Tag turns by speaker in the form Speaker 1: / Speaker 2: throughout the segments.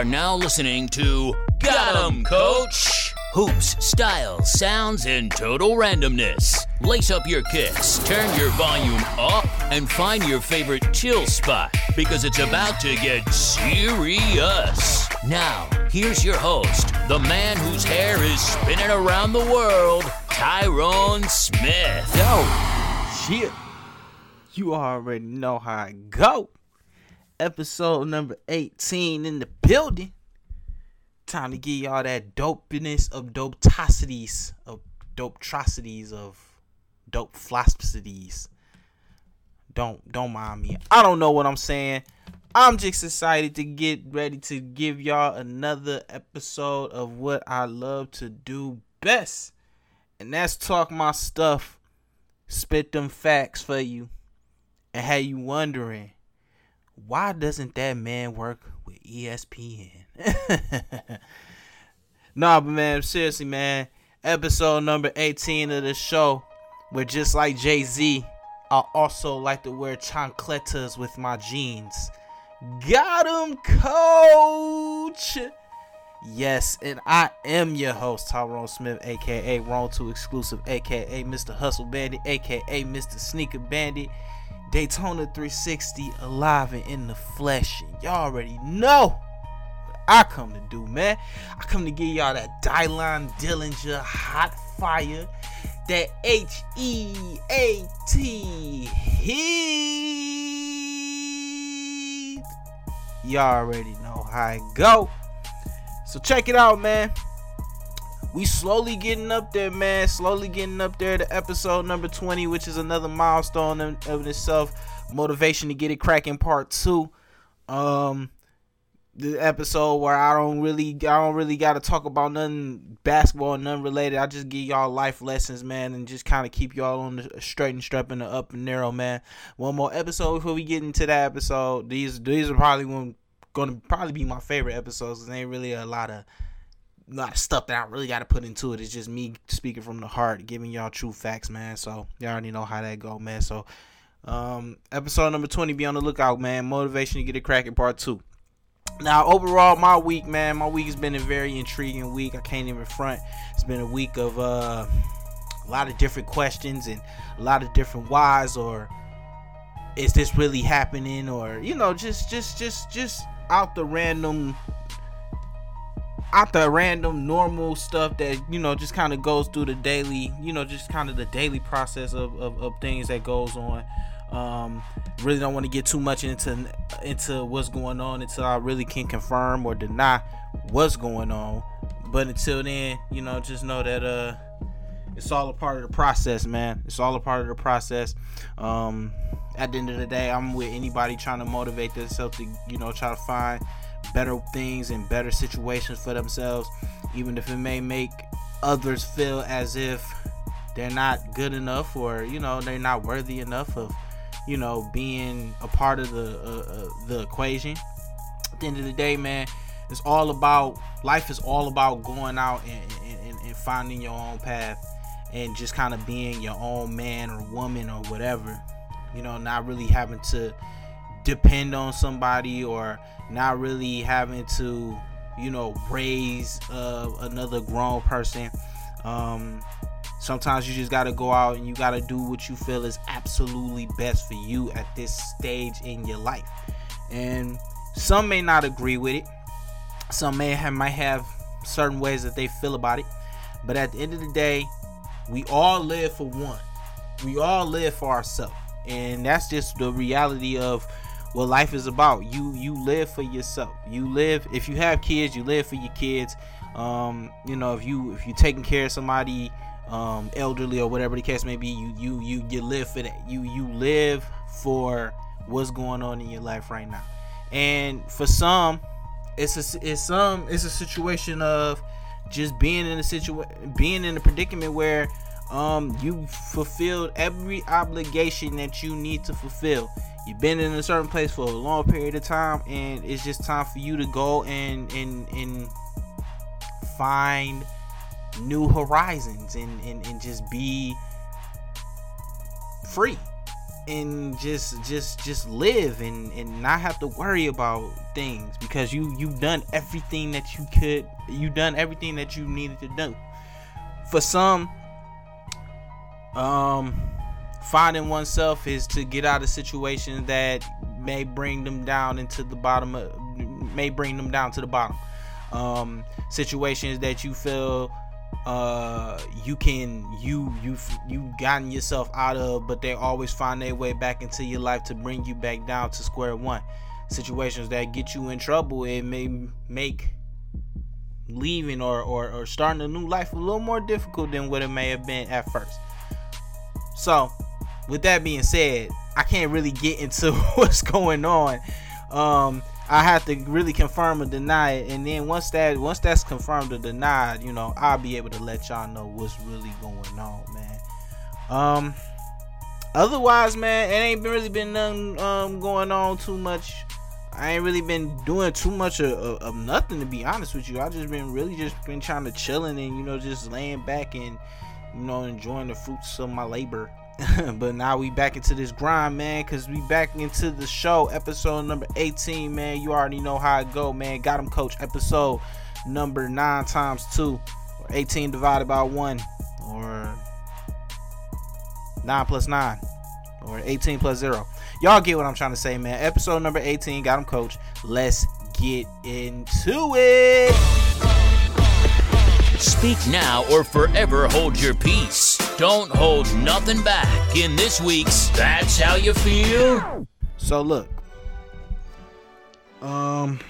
Speaker 1: are now listening to Got 'em, Coach! Hoops, styles, sounds, and total randomness. Lace up your kicks, turn your volume up, and find your favorite chill spot because it's about to get serious. Now, here's your host, the man whose hair is spinning around the world, Tyrone Smith.
Speaker 2: Yo, shit. You already know how I go. Episode number 18 in the building. Time to give y'all that dopeness of dopetosities, of dopetrocities, of dope. Don't don't mind me. I don't know what I'm saying. I'm just excited to get ready to give y'all another episode of what I love to do best. And that's talk my stuff, spit them facts for you, and have you wondering why doesn't that man work with ESPN? nah, but man, seriously, man. Episode number 18 of the show, where just like Jay Z, I also like to wear chancletas with my jeans. Got him, coach! Yes, and I am your host, Tyrone Smith, aka Wrong 2 Exclusive, aka Mr. Hustle Bandit, aka Mr. Sneaker Bandit. Daytona 360 alive and in the flesh. And y'all already know what I come to do, man. I come to give y'all that Dylan Dillinger hot fire. That H E A T heat. Y'all already know how I go. So check it out, man. We slowly getting up there, man. Slowly getting up there to episode number 20, which is another milestone in, of itself. Motivation to get it cracking, part two. Um, the episode where I don't really, I don't really got to talk about nothing basketball, nothing related. I just give y'all life lessons, man, and just kind of keep y'all on the straight and strap and the up and narrow, man. One more episode before we get into that episode. These, these are probably one, gonna probably be my favorite episodes. Cause ain't really a lot of lot of stuff that I really got to put into it. It's just me speaking from the heart, giving y'all true facts, man. So y'all already know how that go, man. So um episode number 20 be on the lookout, man. Motivation to get it cracking part 2. Now, overall my week, man, my week has been a very intriguing week. I can't even front. It's been a week of uh a lot of different questions and a lot of different whys or is this really happening or you know just just just just out the random the random normal stuff that you know just kind of goes through the daily you know just kind of the daily process of, of, of things that goes on. Um really don't want to get too much into into what's going on until i really can confirm or deny what's going on. But until then you know just know that uh it's all a part of the process man. It's all a part of the process. Um at the end of the day i'm with anybody trying to motivate themselves to you know try to find better things and better situations for themselves, even if it may make others feel as if they're not good enough or you know they're not worthy enough of you know being a part of the uh, uh, the equation. At the end of the day, man, it's all about life. Is all about going out and, and, and finding your own path and just kind of being your own man or woman or whatever. You know, not really having to depend on somebody or not really having to you know raise uh, another grown person um, sometimes you just got to go out and you got to do what you feel is absolutely best for you at this stage in your life. And some may not agree with it. Some may have might have certain ways that they feel about it. But at the end of the day we all live for one. We all live for ourselves and that's just the reality of what life is about. You you live for yourself. You live if you have kids you live for your kids. Um you know if you if you're taking care of somebody um elderly or whatever the case may be you you you you live for that. You you live for what's going on in your life right now. And for some it's a it's some it's a situation of just being in a situation being in a predicament where um you fulfilled every obligation that you need to fulfill you've been in a certain place for a long period of time and it's just time for you to go and and and find new horizons and and, and just be free and just just just live and and not have to worry about things because you you've done everything that you could you've done everything that you needed to do. For some um finding oneself is to get out of situations that may bring them down into the bottom of, may bring them down to the bottom. Um situations that you feel uh you can you you you gotten yourself out of but they always find their way back into your life to bring you back down to square one. Situations that get you in trouble it may make leaving or, or or starting a new life a little more difficult than what it may have been at first. So with that being said i can't really get into what's going on um I have to really confirm or deny it, and then once that once that's confirmed or denied, you know, I'll be able to let y'all know what's really going on, man. Um, otherwise, man, it ain't really been nothing um going on too much. I ain't really been doing too much of, of, of, nothing to be honest with you. I just been really just been trying to chilling and you know just laying back and you know enjoying the fruits of my labor but now we back into this grind, man, because we back into the show, episode number 18, man. You already know how it go, man. Got him, coach, episode number 9 times 2, or 18 divided by 1, or 9 plus 9, or 18 plus 0. Y'all get what I'm trying to say, man. Episode number 18, got him, coach. Let's get into it.
Speaker 1: Speak now or forever hold your peace. Don't hold nothing back in this week's That's How You Feel.
Speaker 2: So look. Um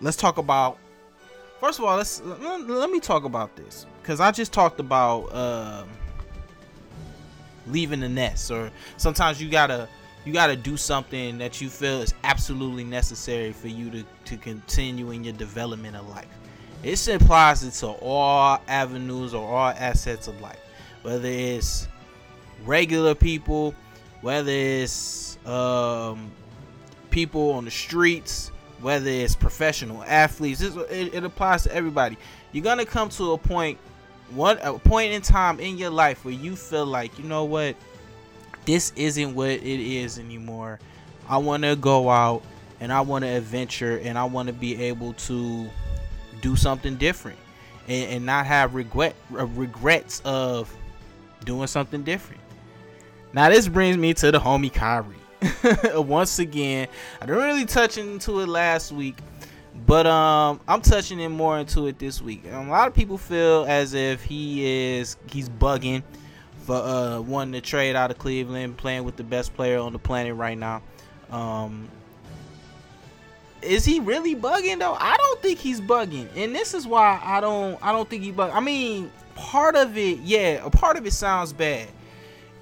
Speaker 2: Let's talk about First of all, let's let, me talk about this cuz I just talked about uh, leaving the nest or sometimes you got to you got to do something that you feel is absolutely necessary for you to, to continue in your development of life. This applies to all avenues or all assets of life, whether it's regular people, whether it's um, people on the streets, whether it's professional athletes. It, it applies to everybody. You're gonna come to a point, one a point in time in your life where you feel like, you know what, this isn't what it is anymore. I want to go out and I want to adventure and I want to be able to do something different and, and not have regret uh, regrets of doing something different. Now this brings me to the homie Kyrie. Once again, I didn't really touch into it last week, but um, I'm touching in more into it this week. A lot of people feel as if he is he's bugging for uh wanting to trade out of Cleveland, playing with the best player on the planet right now. Um, is he really bugging though? I don't think he's bugging, and this is why I don't. I don't think he bug. I mean, part of it, yeah, a part of it sounds bad.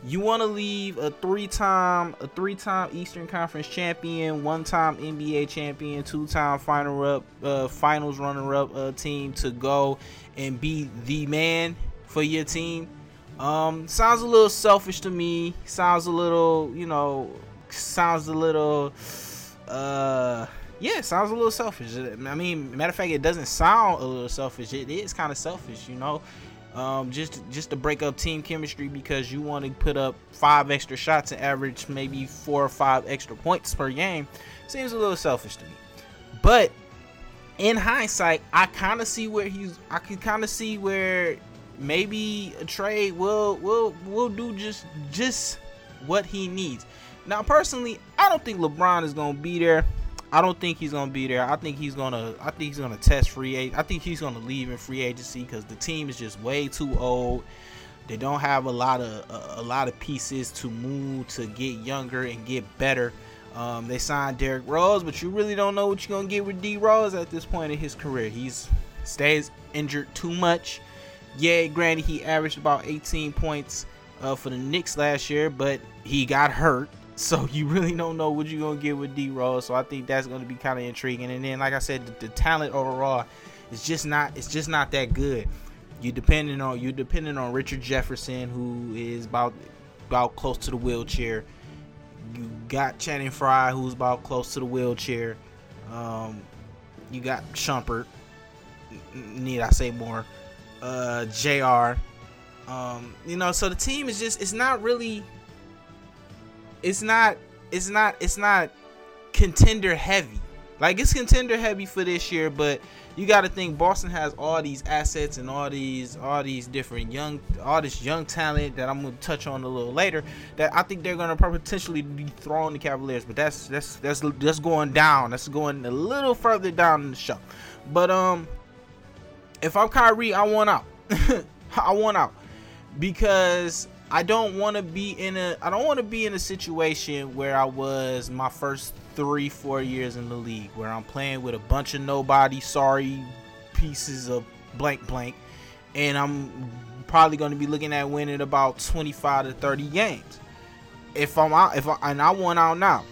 Speaker 2: You want to leave a three-time, a three-time Eastern Conference champion, one-time NBA champion, two-time final up, uh, finals runner-up uh, team to go and be the man for your team. Um, sounds a little selfish to me. Sounds a little, you know, sounds a little, uh yeah, sounds a little selfish. I mean, matter of fact, it doesn't sound a little selfish. It is kind of selfish, you know. Um, just just to break up team chemistry because you want to put up five extra shots and average maybe four or five extra points per game seems a little selfish to me. But in hindsight, I kind of see where he's. I can kind of see where maybe a trade will will will do just just what he needs. Now, personally, I don't think LeBron is gonna be there. I don't think he's gonna be there. I think he's gonna. I think he's gonna test free agent. I think he's gonna leave in free agency because the team is just way too old. They don't have a lot of a, a lot of pieces to move to get younger and get better. Um, they signed Derrick Rose, but you really don't know what you're gonna get with D Rose at this point in his career. He's stays injured too much. Yeah, granted, he averaged about 18 points uh, for the Knicks last year, but he got hurt. So you really don't know what you're gonna get with D Rose. So I think that's gonna be kind of intriguing. And then, like I said, the, the, talent overall is just not it's just not that good. You're depending on you're depending on Richard Jefferson, who is about about close to the wheelchair. You got Channing Frye, who's about close to the wheelchair. Um, you got Shumpert. Need I say more? Uh, Jr. Um, you know, so the team is just it's not really it's not it's not it's not contender heavy. Like it's contender heavy for this year, but you got to think Boston has all these assets and all these all these different young all this young talent that I'm gonna touch on a little later. That I think they're gonna potentially dethrone the Cavaliers, but that's that's that's that's going down. That's going a little further down in the show. But um, if I'm Kyrie, I want out. I want out. Because I don't want to be in a I don't want to be in a situation where I was my first three four years in the league where I'm playing with a bunch of nobody sorry pieces of blank blank and I'm probably going to be looking at winning about 25 to 30 games. If I'm out if I, and I want out now.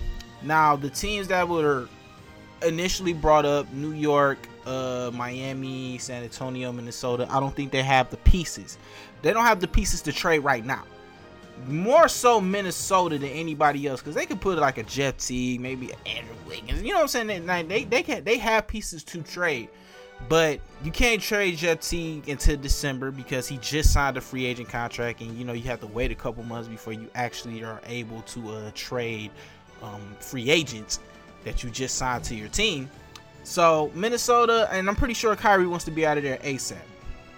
Speaker 2: Now the teams that were initially brought up New York uh, Miami, San Antonio, Minnesota. I don't think they have the pieces. They don't have the pieces to trade right now. More so Minnesota than anybody else because they could put like a Jeff Teague, maybe Andrew Wiggins. You know what I'm saying? They they they can they have pieces to trade, but you can't trade Jeff Teague until December because he just signed a free agent contract, and you know you have to wait a couple months before you actually are able to uh, trade um, free agents that you just signed to your team. So Minnesota, and I'm pretty sure Kyrie wants to be out of there ASAP.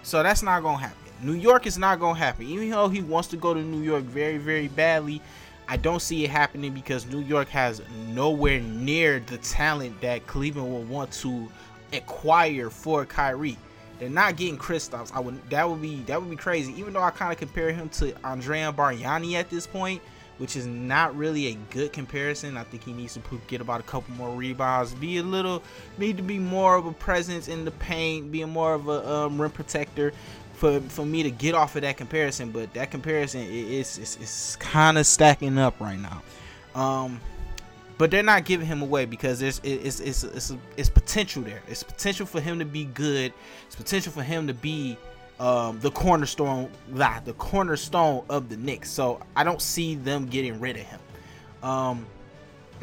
Speaker 2: So that's not gonna happen. New York is not gonna happen. Even though he wants to go to New York very, very badly, I don't see it happening because New York has nowhere near the talent that Cleveland will want to acquire for Kyrie. They're not getting Kristaps. I would that would be that would be crazy. Even though I kind of compare him to Andrea Bargnani at this point, which is not really a good comparison. I think he needs to get about a couple more rebounds, be a little, need to be more of a presence in the paint, be more of a um, rim protector for for me to get off of that comparison. But that comparison is is, is kind of stacking up right now. Um, but they're not giving him away because there's it's it's it's, it's, it's potential there. It's potential for him to be good. It's potential for him to be um, the cornerstone, the cornerstone of the Knicks. So I don't see them getting rid of him. Um,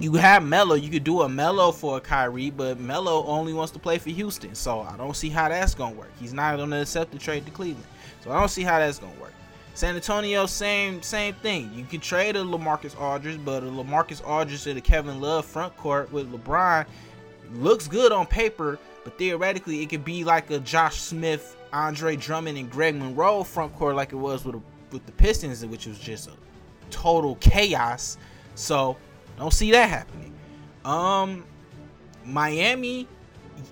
Speaker 2: you have Melo. You could do a Melo for a Kyrie, but Melo only wants to play for Houston. So I don't see how that's gonna work. He's not gonna accept the trade to Cleveland. So I don't see how that's gonna work. San Antonio, same same thing. You can trade a LaMarcus Aldridge, but a LaMarcus Aldridge to the Kevin Love front court with LeBron looks good on paper, but theoretically it could be like a Josh Smith Andre Drummond and Greg Monroe front court like it was with with the Pistons, which was just a total chaos. So don't see that happening. Um, Miami,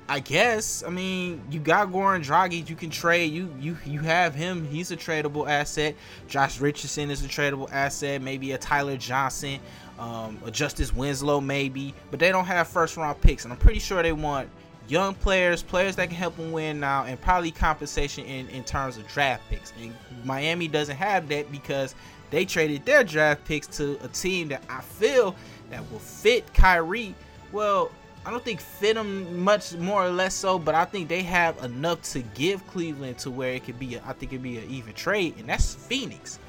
Speaker 2: I guess. I mean, you got Goran Dragic. You can trade. You you you have him. He's a tradable asset. Josh Richardson is a tradable asset. Maybe a Tyler Johnson, um, a Justice Winslow, maybe. But they don't have first round picks, and I'm pretty sure they want young players, players that can help them win now, and probably compensation in, in terms of draft picks. And Miami doesn't have that because they traded their draft picks to a team that I feel that will fit Kyrie. Well, I don't think fit him much more or less so, but I think they have enough to give Cleveland to where it could be. A, I think it'd be an even trade, and that's Phoenix.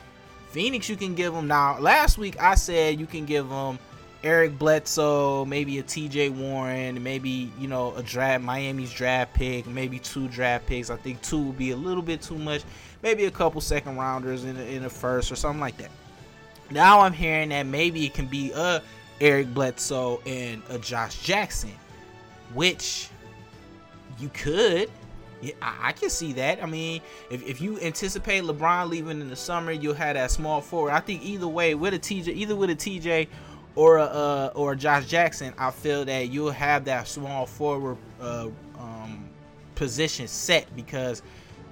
Speaker 2: Phoenix, you can give them now. Last week I said you can give them Eric Bledsoe, maybe a TJ Warren, maybe, you know, a draft, Miami's draft pick, maybe two draft picks. I think two would be a little bit too much. Maybe a couple second rounders in the, in first or something like that. Now I'm hearing that maybe it can be a Eric Bledsoe and a Josh Jackson, which you could. Yeah, I, I, can see that. I mean, if, if you anticipate LeBron leaving in the summer, you'll have that small forward. I think either way, with a TJ, either with a TJ or a uh, or a Josh Jackson, I feel that you'll have that small forward uh, um, position set because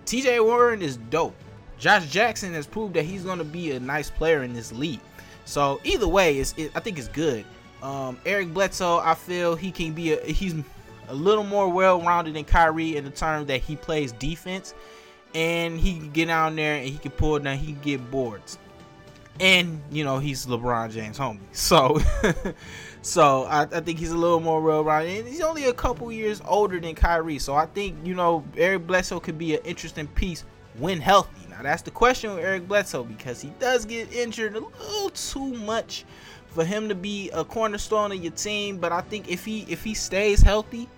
Speaker 2: T.J. Warren is dope. Josh Jackson has proved that he's going to be a nice player in this league. So either way, it's, it, I think it's good. Um, Eric Bledsoe, I feel he can be a he's a little more well-rounded than Kyrie in the terms that he plays defense and he can get down there and he can pull down, he can get boards and you know he's LeBron James homie. So, so I, I, think he's a little more well-rounded. And he's only a couple years older than Kyrie, so I think you know Eric Bledsoe could be an interesting piece when healthy. Now that's the question with Eric Bledsoe because he does get injured a little too much for him to be a cornerstone of your team. But I think if he if he stays healthy,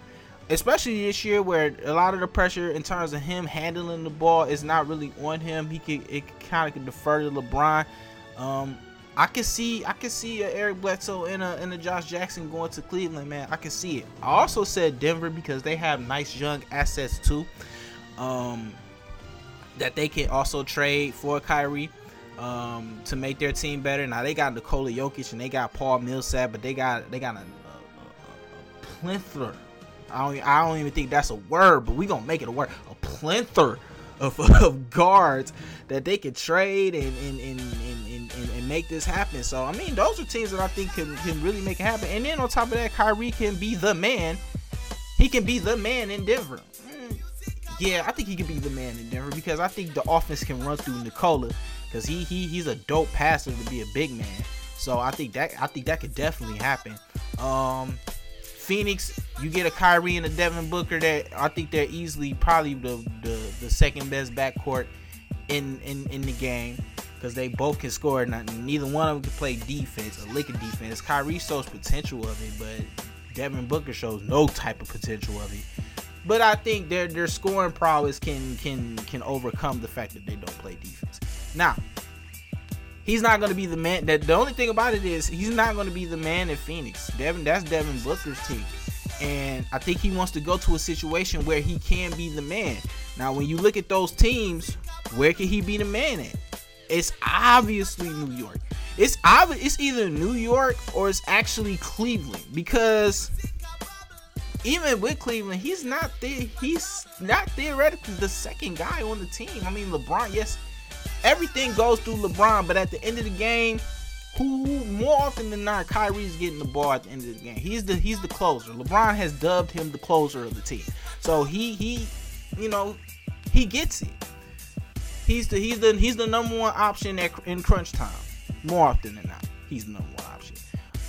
Speaker 2: especially this year where a lot of the pressure in terms of him handling the ball is not really on him. He could it kind of could defer to LeBron. Um, I can see I can see a Eric Bledsoe and a and a Josh Jackson going to Cleveland, man. I can see it. I also said Denver because they have nice young assets too. Um, that they can also trade for Kyrie um, to make their team better. Now they got Nikola Jokic and they got Paul Millsap, but they got they got a, a, a, a plethora. I don't I don't even think that's a word, but we gonna make it a word. A plethora of, of guards that they could trade and and, and, and, and, and make this happen. So I mean, those are teams that I think can, can really make it happen. And then on top of that, Kyrie can be the man. He can be the man in Denver. Mm, yeah, I think he can be the man in Denver because I think the offense can run through Nikola because he he he's a dope passer to be a big man. So I think that I think that could definitely happen. Um, Phoenix, you get a Kyrie and a Devin Booker that I think they're easily probably the the, the second best backcourt in in in the game because they both can score. Not, neither one of them can play defense, a lick of defense. Kyrie shows potential of it, but Devin Booker shows no type of potential of it. But I think their their scoring prowess can can can overcome the fact that they don't play defense. Now, he's not going to be the man. That the only thing about it is he's not going to be the man in Phoenix. Devin, that's Devin Booker's team, and I think he wants to go to a situation where he can be the man. Now, when you look at those teams, where can he be the man at? It's obviously New York. It's. It's either New York or it's actually Cleveland because even with Cleveland, he's not the- He's not theoretically the second guy on the team. I mean, LeBron, yes, everything goes through LeBron, but at the end of the game, who more often than not, Kyrie's getting the ball at the end of the game. He's the he's the closer. LeBron has dubbed him the closer of the team. So he he, you know, he gets it. He's the he's the he's the number one option at, in crunch time. More often than not, he's the number one option.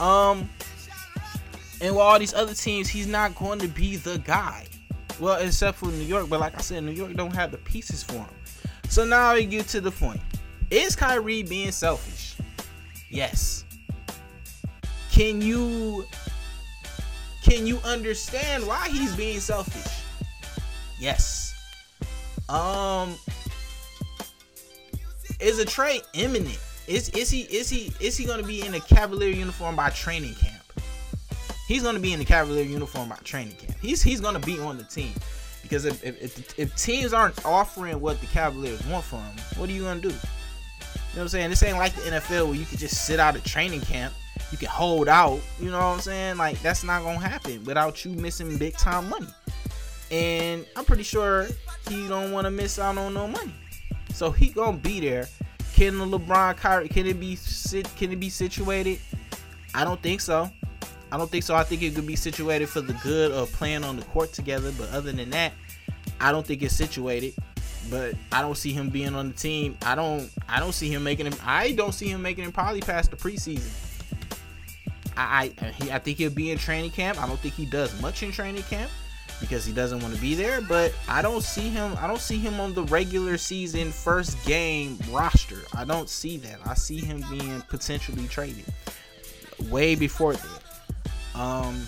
Speaker 2: Um, and with all these other teams, he's not going to be the guy. Well, except for New York, but like I said, New York don't have the pieces for him. So now we get to the point. Is Kyrie being selfish? Yes. Can you can you understand why he's being selfish? Yes. Um is a trade imminent? Is is he is he is he gonna be in a Cavalier uniform by training camp? He's gonna be in the Cavalier uniform by training camp. He's he's gonna be on the team. Because if, if, if, teams aren't offering what the Cavaliers want from them, what are you gonna do? You know what I'm saying? This ain't like the NFL where you can just sit out at training camp. You can hold out. You know what I'm saying? Like that's not gonna happen without you missing big time money. And I'm pretty sure he don't want to miss out on no money. So he gonna be there. Can the LeBron Kyrie can it be sit can it be situated? I don't think so. I don't think so. I think it could be situated for the good of playing on the court together. But other than that, I don't think it's situated. But I don't see him being on the team. I don't. I don't see him making him. I don't see him making him probably past the preseason. I I, he, I think he'll be in training camp. I don't think he does much in training camp because he doesn't want to be there. But I don't see him. I don't see him on the regular season first game roster. I don't see that. I see him being potentially traded way before that. Um,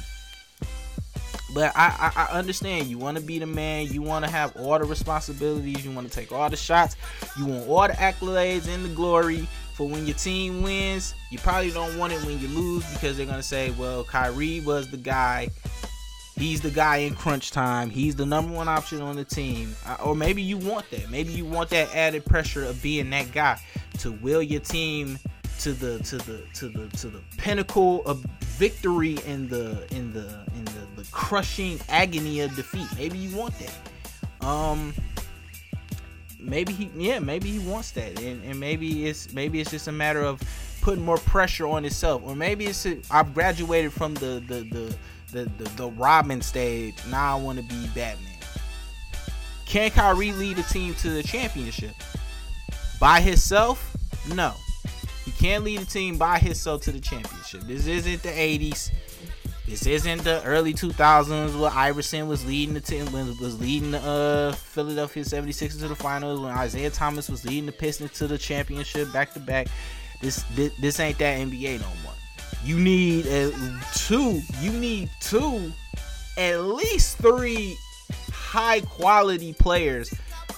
Speaker 2: but I, I, I understand you want to be the man. You want to have all the responsibilities. You want to take all the shots. You want all the accolades and the glory for when your team wins. You probably don't want it when you lose because they're gonna say, "Well, Kyrie was the guy. He's the guy in crunch time. He's the number one option on the team." Uh, or maybe you want that. Maybe you want that added pressure of being that guy to will your team to the to the to the to the pinnacle of victory in the in the in the, the crushing agony of defeat. Maybe you want that. Um maybe he yeah, maybe he wants that. And, and maybe it's maybe it's just a matter of putting more pressure on himself. Or maybe it's I've graduated from the the the the, the, the Robin stage. Now I want to be Batman. Can Kyrie lead the team to the championship? By himself? No. Can't lead a team by himself to the championship. This isn't the 80s. This isn't the early 2000s where Iverson was leading the team, was leading the uh, Philadelphia 76ers to the finals, when Isiah Thomas was leading the Pistons to the championship back to back. This, this this ain't that NBA no more. You need two. You need two at least three high quality players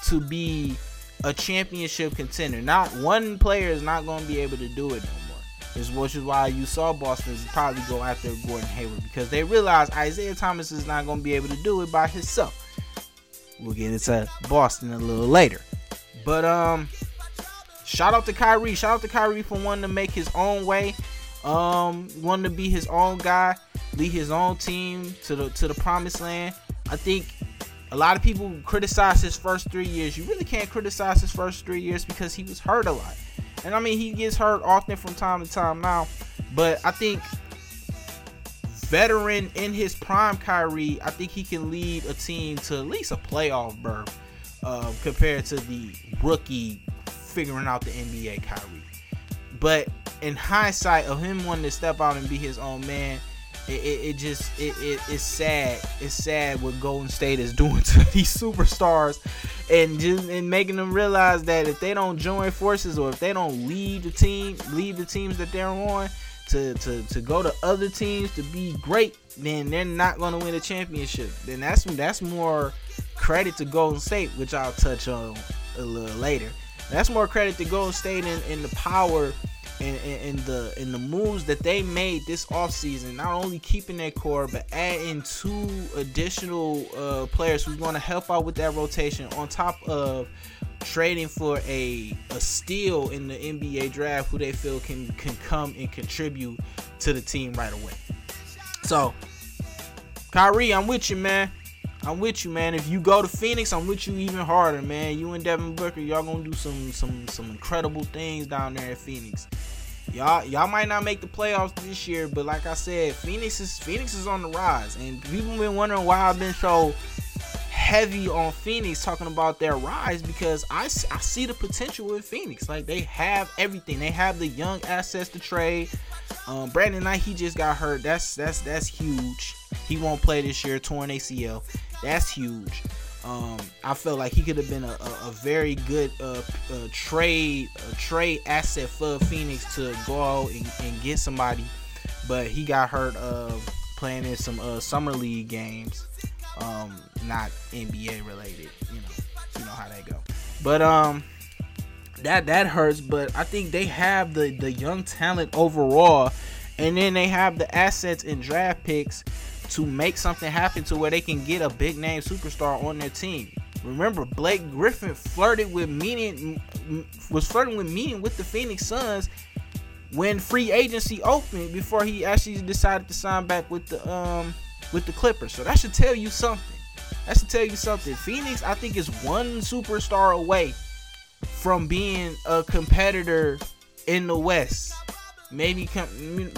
Speaker 2: to be a championship contender. Not one player is not going to be able to do it no more. Which is why you saw Boston probably go after Gordon Hayward because they realize Isaiah Thomas is not going to be able to do it by himself. We'll get into Boston a little later, but um, shout out to Kyrie. Shout out to Kyrie for wanting to make his own way. Um, wanting to be his own guy, lead his own team to the to the promised land. I think a lot of people criticize his first three years. You really can't criticize his first three years because he was hurt a lot. And I mean, he gets hurt often from time to time now. But I think veteran in his prime Kyrie, I think he can lead a team to at least a playoff berth uh, compared to the rookie figuring out the NBA Kyrie. But in hindsight of him wanting to step out and be his own man, it, it, it just it, it, it's sad. It's sad what Golden State is doing to these superstars, and just and making them realize that if they don't join forces or if they don't leave the team, leave the teams that they're on to to to go to other teams to be great, then they're not going to win a championship. Then that's that's more credit to Golden State, which I'll touch on a little later. That's more credit to Golden State and, and the power and, the and the moves that they made this offseason, not only keeping their core, but adding two additional uh, players who's going to help out with that rotation on top of trading for a a steal in the NBA draft who they feel can can come and contribute to the team right away. So, Kyrie, I'm with you, man. I'm with you, man. If you go to Phoenix, I'm with you even harder, man. You and Devin Booker, y'all gonna do some some some incredible things down there in Phoenix. Y'all y'all might not make the playoffs this year, but like I said, Phoenix is Phoenix is on the rise, and people been wondering why I've been so heavy on Phoenix talking about their rise because I, I see the potential in Phoenix. Like they have everything. They have the young assets to trade. Um, Brandon Knight he just got hurt. That's that's that's huge. He won't play this year, torn ACL. That's huge. Um, I felt like he could have been a, a, a very good uh, uh, trade a trade asset for Phoenix to go out and, and get somebody, but he got hurt uh, playing in some uh, summer league games, um, not NBA related. You know, you know how they go. But um, that that hurts. But I think they have the the young talent overall, and then they have the assets and draft picks to make something happen to where they can get a big name superstar on their team. Remember, Blake Griffin flirted with meeting was flirting with meeting with the Phoenix Suns when free agency opened before he actually decided to sign back with the um with the Clippers. So that should tell you something. That should tell you something. Phoenix, I think, is one superstar away from being a competitor in the West maybe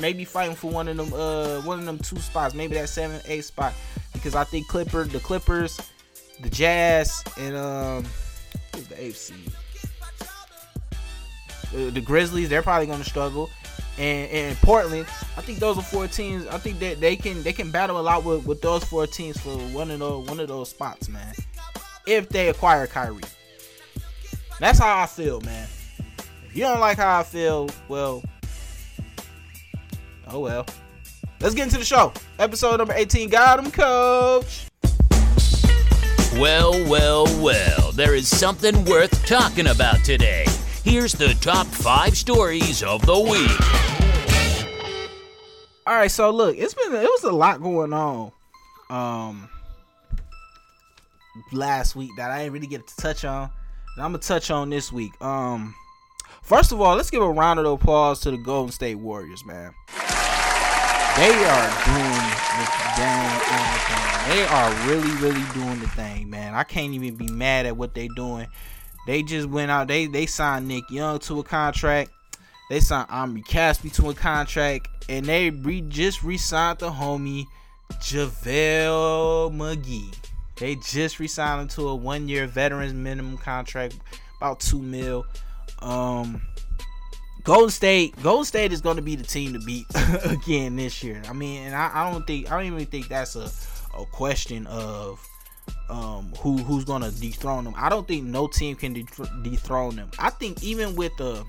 Speaker 2: maybe fighting for one of them uh one of them two spots, maybe that seven eight spot, because I think Clipper the Clippers, the Jazz, and um who's the seed? The, the Grizzlies, they're probably gonna struggle. And, and Portland, I think those are four teams. I think that they can they can battle a lot with, with those four teams for one of those one of those spots, man. If they acquire Kyrie, that's how I feel, man. If you don't like how I feel, well, Oh well. Let's get into the show. Episode number 18. Got him, coach.
Speaker 1: Well, well, well. There is something worth talking about today. Here's the top five stories of the week.
Speaker 2: All right, so look, it's been it was a lot going on, um, last week that I didn't really get to touch on. And I'm gonna touch on this week. Um, first of all, let's give a round of applause to the Golden State Warriors, man. They are doing the dang thing. They are really, really doing the thing, man. I can't even be mad at what they're doing. They just went out. They they signed Nick Young to a contract. They signed Omri Caspi to a contract, and they re, just re-signed the homie JaVale McGee. They just re-signed him to a one-year veterans minimum contract, about two mil. Um, Golden State, Golden State is going to be the team to beat again this year. I mean, and I, I, don't think I don't even think that's a, a question of um, who who's to dethrone them. I don't think no team can dethrone them. I think even with a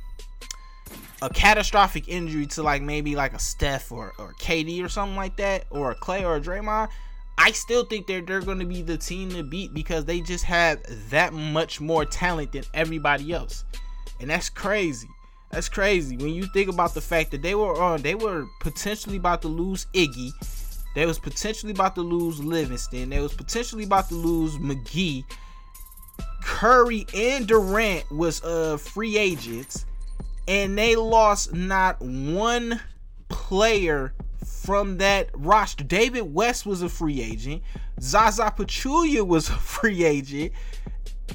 Speaker 2: a catastrophic injury to like maybe like a Steph or or KD or something like that, or a Clay or a Draymond, I still think they're they're to be the team to beat because they just have that much more talent than everybody else, and that's crazy. That's crazy when you think about the fact that they were on. They were potentially about to lose Iggy. They was potentially about to lose Livingston. They was potentially about to lose McGee. Curry and Durant was uh free agents, and they lost not one player from that roster. David West was a free agent. Zaza Pachulia was a free agent.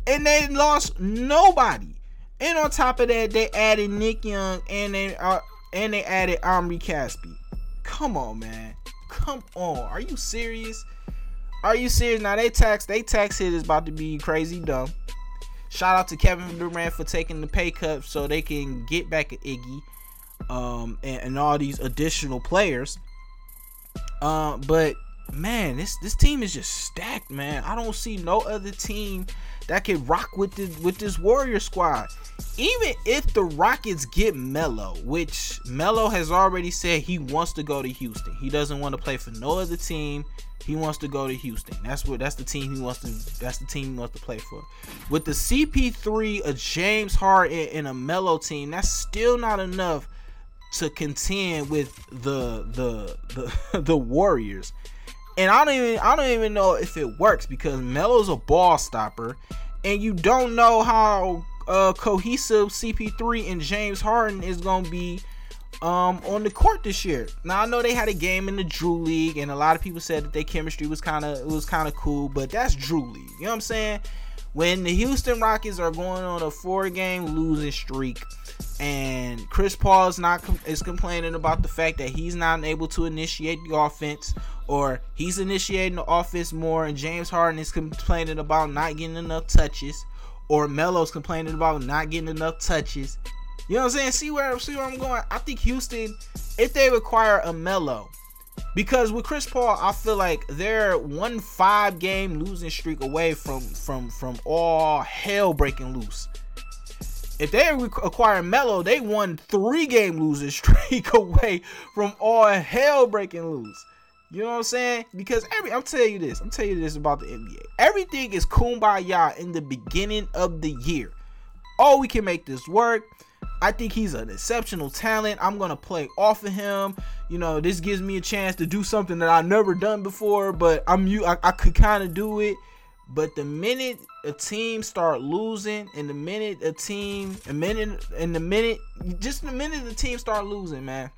Speaker 2: And they lost nobody. And on top of that, they added Nick Young and they uh, and they added Omri Caspi. Come on, man. Come on. Are you serious? Are you serious? Now they tax they tax hit is about to be crazy dumb. Shout out to Kevin Durant for taking the pay cut so they can get back at Iggy um, and, and all these additional players. Uh, but man, this this team is just stacked, man. I don't see no other team that can rock with this with this Warrior squad. Even if the Rockets get Melo, which Melo has already said he wants to go to Houston. He doesn't want to play for no other team. He wants to go to Houston. That's what that's the team he wants to that's the team he wants to play for. With the CP3, a James Harden and a Melo team, that's still not enough to contend with the the the, the Warriors. And I don't even I don't even know if it works because Melo's a ball stopper, and you don't know how uh, cohesive CP3 and James Harden is gonna be um, on the court this year. Now I know they had a game in the Drew League, and a lot of people said that their chemistry was kind of it was kind of cool, but that's Drew League. You know what I'm saying? When the Houston Rockets are going on a four-game losing streak, and Chris Paul is not is complaining about the fact that he's not able to initiate the offense, or he's initiating the offense more, and James Harden is complaining about not getting enough touches, or Melo's complaining about not getting enough touches. You know what I'm saying? See where see where I'm going. I think Houston, if they require a Melo, because with Chris Paul, I feel like they're one five game losing streak away from from from all hell breaking loose. If they acquire Melo, they won three game losing streak away from all hell breaking loose. You know what I'm saying? Because every I'm telling you this, I'm telling you this about the NBA. Everything is kumbaya in the beginning of the year. Oh, we can make this work. I think he's an exceptional talent. I'm gonna play off of him. You know, this gives me a chance to do something that I've never done before, but I'm you. I, I could kind of do it. But the minute a team start losing, and the minute a team, a minute, and the minute, just the minute the team start losing, man,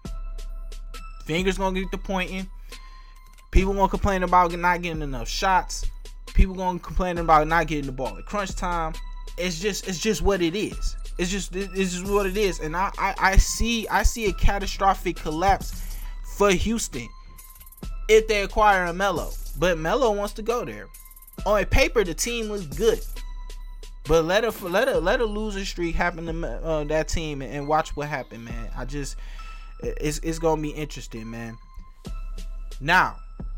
Speaker 2: fingers gonna get the pointing. People gonna complain about not getting enough shots. People gonna complain about not getting the ball at crunch time. It's just, it's just what it is. It's just it's just what it is, and I, I I see I see a catastrophic collapse for Houston if they acquire a Melo. But Melo wants to go there. On paper, the team was good, but let a let a let a losing streak happen to uh, that team and watch what happened, man. I just it's it's gonna be interesting, man. Now,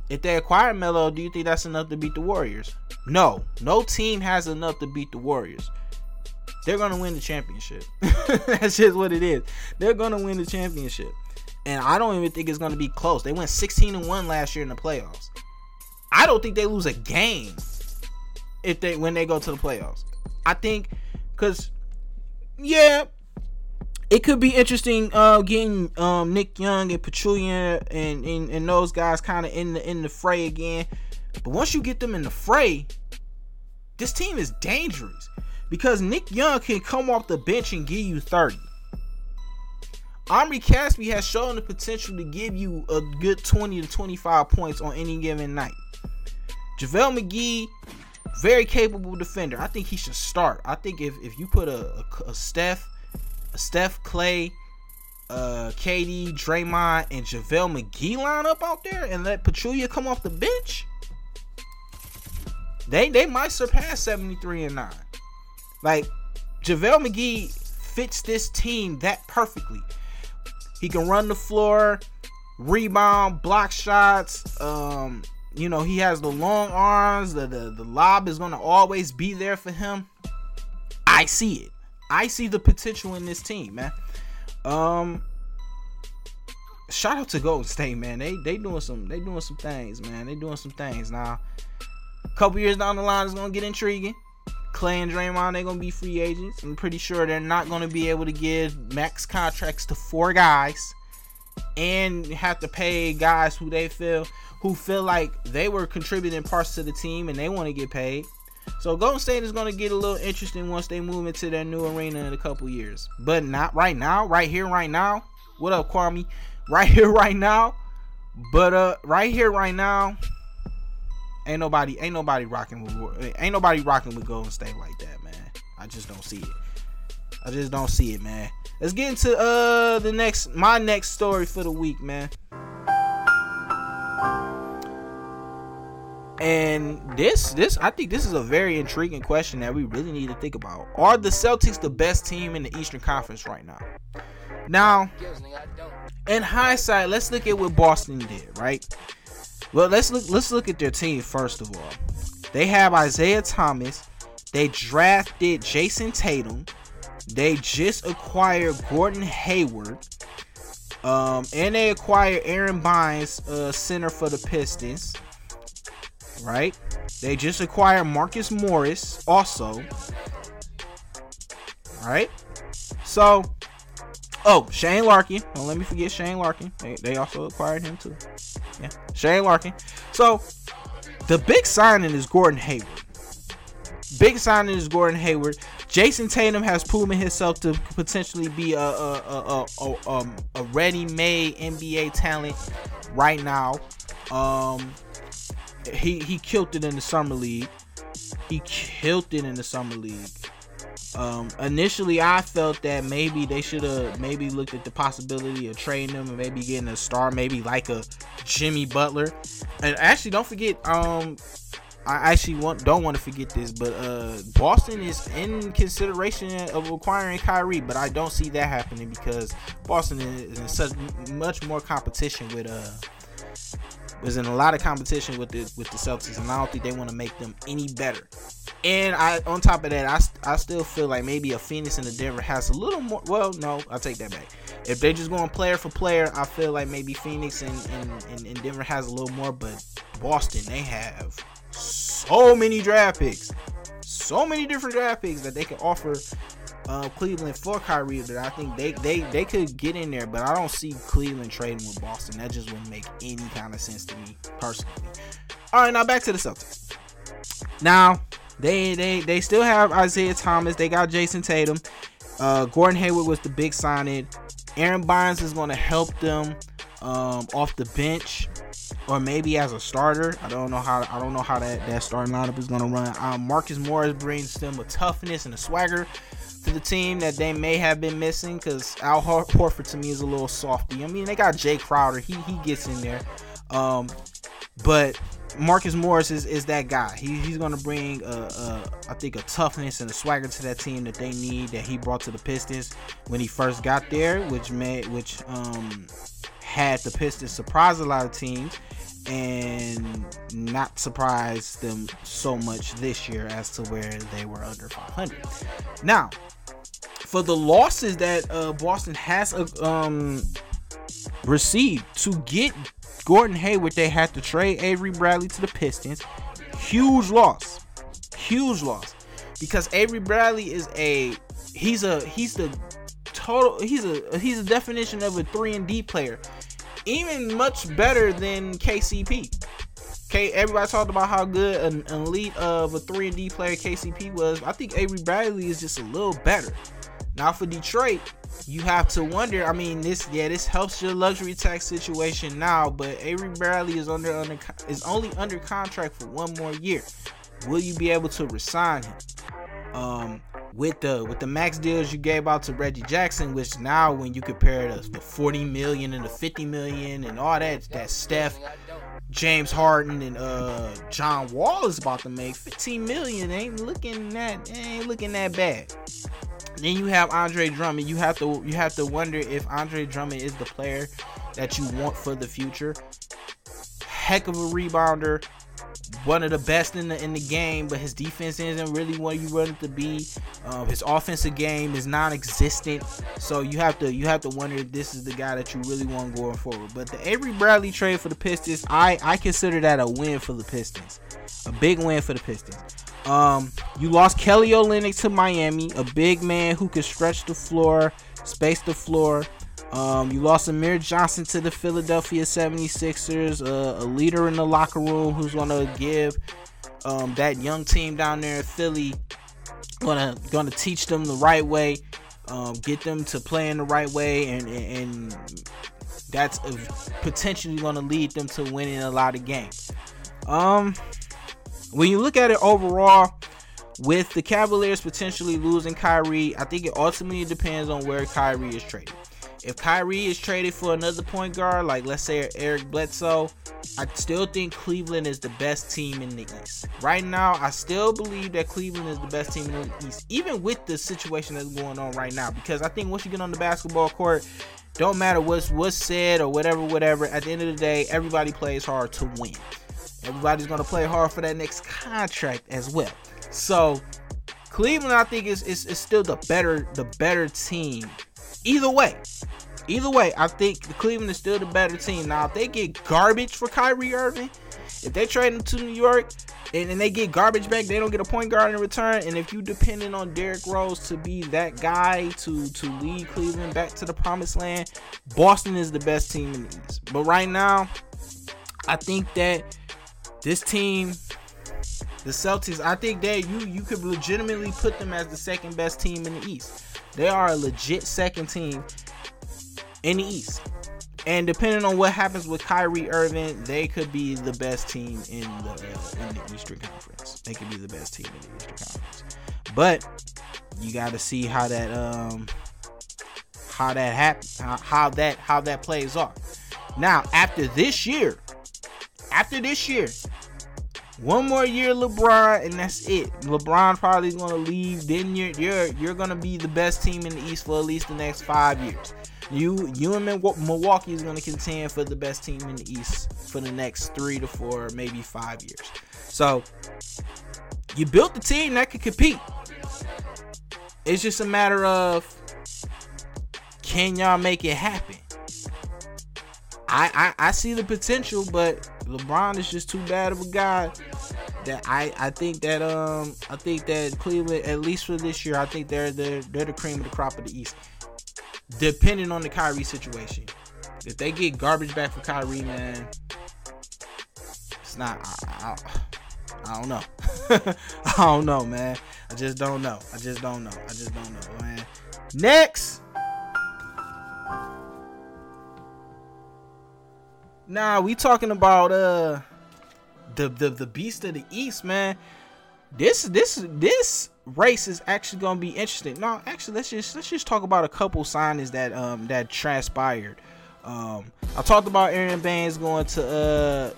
Speaker 2: if they acquire Melo, do you think that's enough to beat the Warriors? No, no team has enough to beat the Warriors they're gonna win the championship. That's just what it is. They're gonna win the championship, and I don't even think it's gonna be close. They went 16 and one last year in the playoffs. I don't think they lose a game if they when they go to the playoffs. I think because yeah, it could be interesting uh, getting um, Nick Young and Pachulia and, and, and those guys kind of in the in the fray again. But once you get them in the fray, this team is dangerous because Nick Young can come off the bench and give you 30. Omri Caspi has shown the potential to give you a good 20 to 25 points on any given night. JaVale McGee, very capable defender. I think he should start. I think if, if you put a, a, a Steph, a Steph Clay, uh, KD, Draymond, and JaVale McGee line up out there and let Pachulia come off the bench, they they might surpass 73 and 9. Like JaVale McGee fits this team that perfectly. He can run the floor, rebound, block shots. Um, you know, he has the long arms. The, the, the lob is gonna always be there for him. I see it. I see the potential in this team, man. Um shout out to Golden State, man. They they doing some they doing some things, man. They doing some things. Now, a couple years down the line, it's gonna get intriguing. Clay and Draymond, they're gonna be free agents. I'm pretty sure they're not gonna be able to give max contracts to four guys and have to pay guys who they feel who feel like they were contributing parts to the team and they want to get paid. So Golden State is going to get a little interesting once they move into their new arena in a couple years. But not right now, right here, right now. What up, Kwame? Right here, right now. But uh, right here, right now, ain't nobody, ain't nobody rocking with, ain't nobody rocking with Golden State like that, man. I just don't see it. I just don't see it, man. Let's get into uh the next, my next story for the week, man. And this, this, I think this is a very intriguing question that we really need to think about. Are the Celtics the best team in the Eastern Conference right now? Now, in hindsight, let's look at what Boston did, right? Well, let's look. Let's look at their team first of all. They have Isaiah Thomas. They drafted Jayson Tatum. They just acquired Gordon Hayward. Um, and they acquired Aron Baynes, uh, center for the Pistons right? They just acquired Marcus Morris also. Right? So, oh, Shane Larkin. Don't let me forget Shane Larkin. They, they also acquired him too. Yeah, Shane Larkin. So, the big signing is Gordon Hayward. Big signing is Gordon Hayward. Jayson Tatum has proven himself to potentially be a a, a, a, um, a ready-made NBA talent right now. Um, he he killed it in the summer league. He killed it in the summer league. Um, initially, I felt that maybe they should have maybe looked at the possibility of trading him and maybe getting a star, maybe like a Jimmy Butler. And actually, don't forget, um, I actually want don't want to forget this, but uh, Boston is in consideration of acquiring Kyrie, but I don't see that happening because Boston is in such much more competition with uh was in a lot of competition with the with the Celtics, and I don't think they want to make them any better. And I, on top of that, I, I still feel like maybe a Phoenix and a Denver has a little more. Well, no, I'll take that back. If they just going player for player, I feel like maybe Phoenix and, and, and, and Denver has a little more. But Boston, they have so many draft picks, so many different draft picks that they can offer uh, Cleveland for Kyrie that I think they, they they could get in there, but I don't see Cleveland trading with Boston. That just wouldn't make any kind of sense to me personally. All right, now back to the Celtics. Now they they they still have Isaiah Thomas. They got Jayson Tatum. Uh, Gordon Hayward was the big signing. Aron Baynes is going to help them um, off the bench or maybe as a starter. I don't know how I don't know how that, that starting lineup is gonna run. Um, Marcus Morris brings them a toughness and a swagger to the team that they may have been missing because Al Horford to me is a little softy. I mean, they got Jae Crowder, he he gets in there, um, but Marcus Morris is, is that guy. He, he's going to bring, a, a, I think, a toughness and a swagger to that team that they need that he brought to the Pistons when he first got there, which made which um, had the Pistons surprise a lot of teams and not surprise them so much this year as to where they were under 500. Now, for the losses that uh, Boston has uh, um, received to get Gordon Hayward, they had to trade Avery Bradley to the Pistons. Huge loss, huge loss, because Avery Bradley is a he's a he's the total he's a he's a definition of a three and D player even much better than KCP. Everybody talked about how good an, elite of a three and D player KCP was. I think Avery Bradley is just a little better. Now for Detroit, you have to wonder. I mean, this yeah, this helps your luxury tax situation now, but Avery Bradley is under, under is only under contract for one more year. Will you be able to resign him? Um, with the with the max deals you gave out to Reggie Jackson, which now when you compare the, the 40 million and the 50 million and all that that Steph, James Harden and uh John Wall is about to make 15 million ain't looking that ain't looking that bad. Then you have Andre Drummond. You have to you have to wonder if Andre Drummond is the player that you want for the future. Heck of a rebounder, one of the best in the in the game, but his defense isn't really what you want it to be. Um, his offensive game is non-existent, so you have to you have to wonder if this is the guy that you really want going forward. But the Avery Bradley trade for the Pistons, I I consider that a win for the Pistons, a big win for the Pistons. Um, you lost Kelly Olynyk to Miami, a big man who can stretch the floor, space the floor. Um, you lost Amir Johnson to the Philadelphia 76ers, uh, a leader in the locker room who's going to give um, that young team down there in Philly, gonna gonna teach them the right way, um, get them to play in the right way, and and, and that's potentially going to lead them to winning a lot of games. Um, when you look at it overall, with the Cavaliers potentially losing Kyrie, I think it ultimately depends on where Kyrie is traded. If Kyrie is traded for another point guard, like let's say Eric Bledsoe, I still think Cleveland is the best team in the East. Right now, I still believe that Cleveland is the best team in the East, even with the situation that's going on right now. Because I think once you get on the basketball court, don't matter what's what's said or whatever, whatever. At the end of the day, everybody plays hard to win. Everybody's gonna play hard for that next contract as well. So Cleveland, I think, is, is, is still the better the better team Either way, either way, I think Cleveland is still the better team. Now, if they get garbage for Kyrie Irving, if they trade him to New York and, and they get garbage back, they don't get a point guard in return. And if you depending on Derrick Rose to be that guy to to lead Cleveland back to the promised land, Boston is the best team in the East. But right now, I think that this team the Celtics, I think that you you could legitimately put them as the second best team in the East. They are a legit second team in the East. And depending on what happens with Kyrie Irving, they could be the best team in the in the Eastern Conference. They could be the best team in the Eastern Conference. But you got to see how that um how that happens, how, that how that plays off. Now, after this year, after this year, one more year, LeBron, and that's it. LeBron probably gonna leave. Then you're you're you're gonna be the best team in the East for at least the next five years. You you and Milwaukee is gonna contend for the best team in the East for the next three to four, maybe five years. So you built the team that could compete. It's just a matter of can y'all make it happen? I, I I see the potential, but LeBron is just too bad of a guy that I I think that um I think that Cleveland at least for this year I think they're they're they're the cream of the crop of the East. Depending on the Kyrie situation, if they get garbage back for Kyrie, man, it's not. I, I, I don't know. I don't know, man. I just don't know. I just don't know. I just don't know, man. Next. Nah, we talking about uh the the the beast of the east, man. This this this race is actually gonna be interesting. No, actually, let's just let's just talk about a couple signings that um that transpired. Um, I talked about Aron Baynes going to uh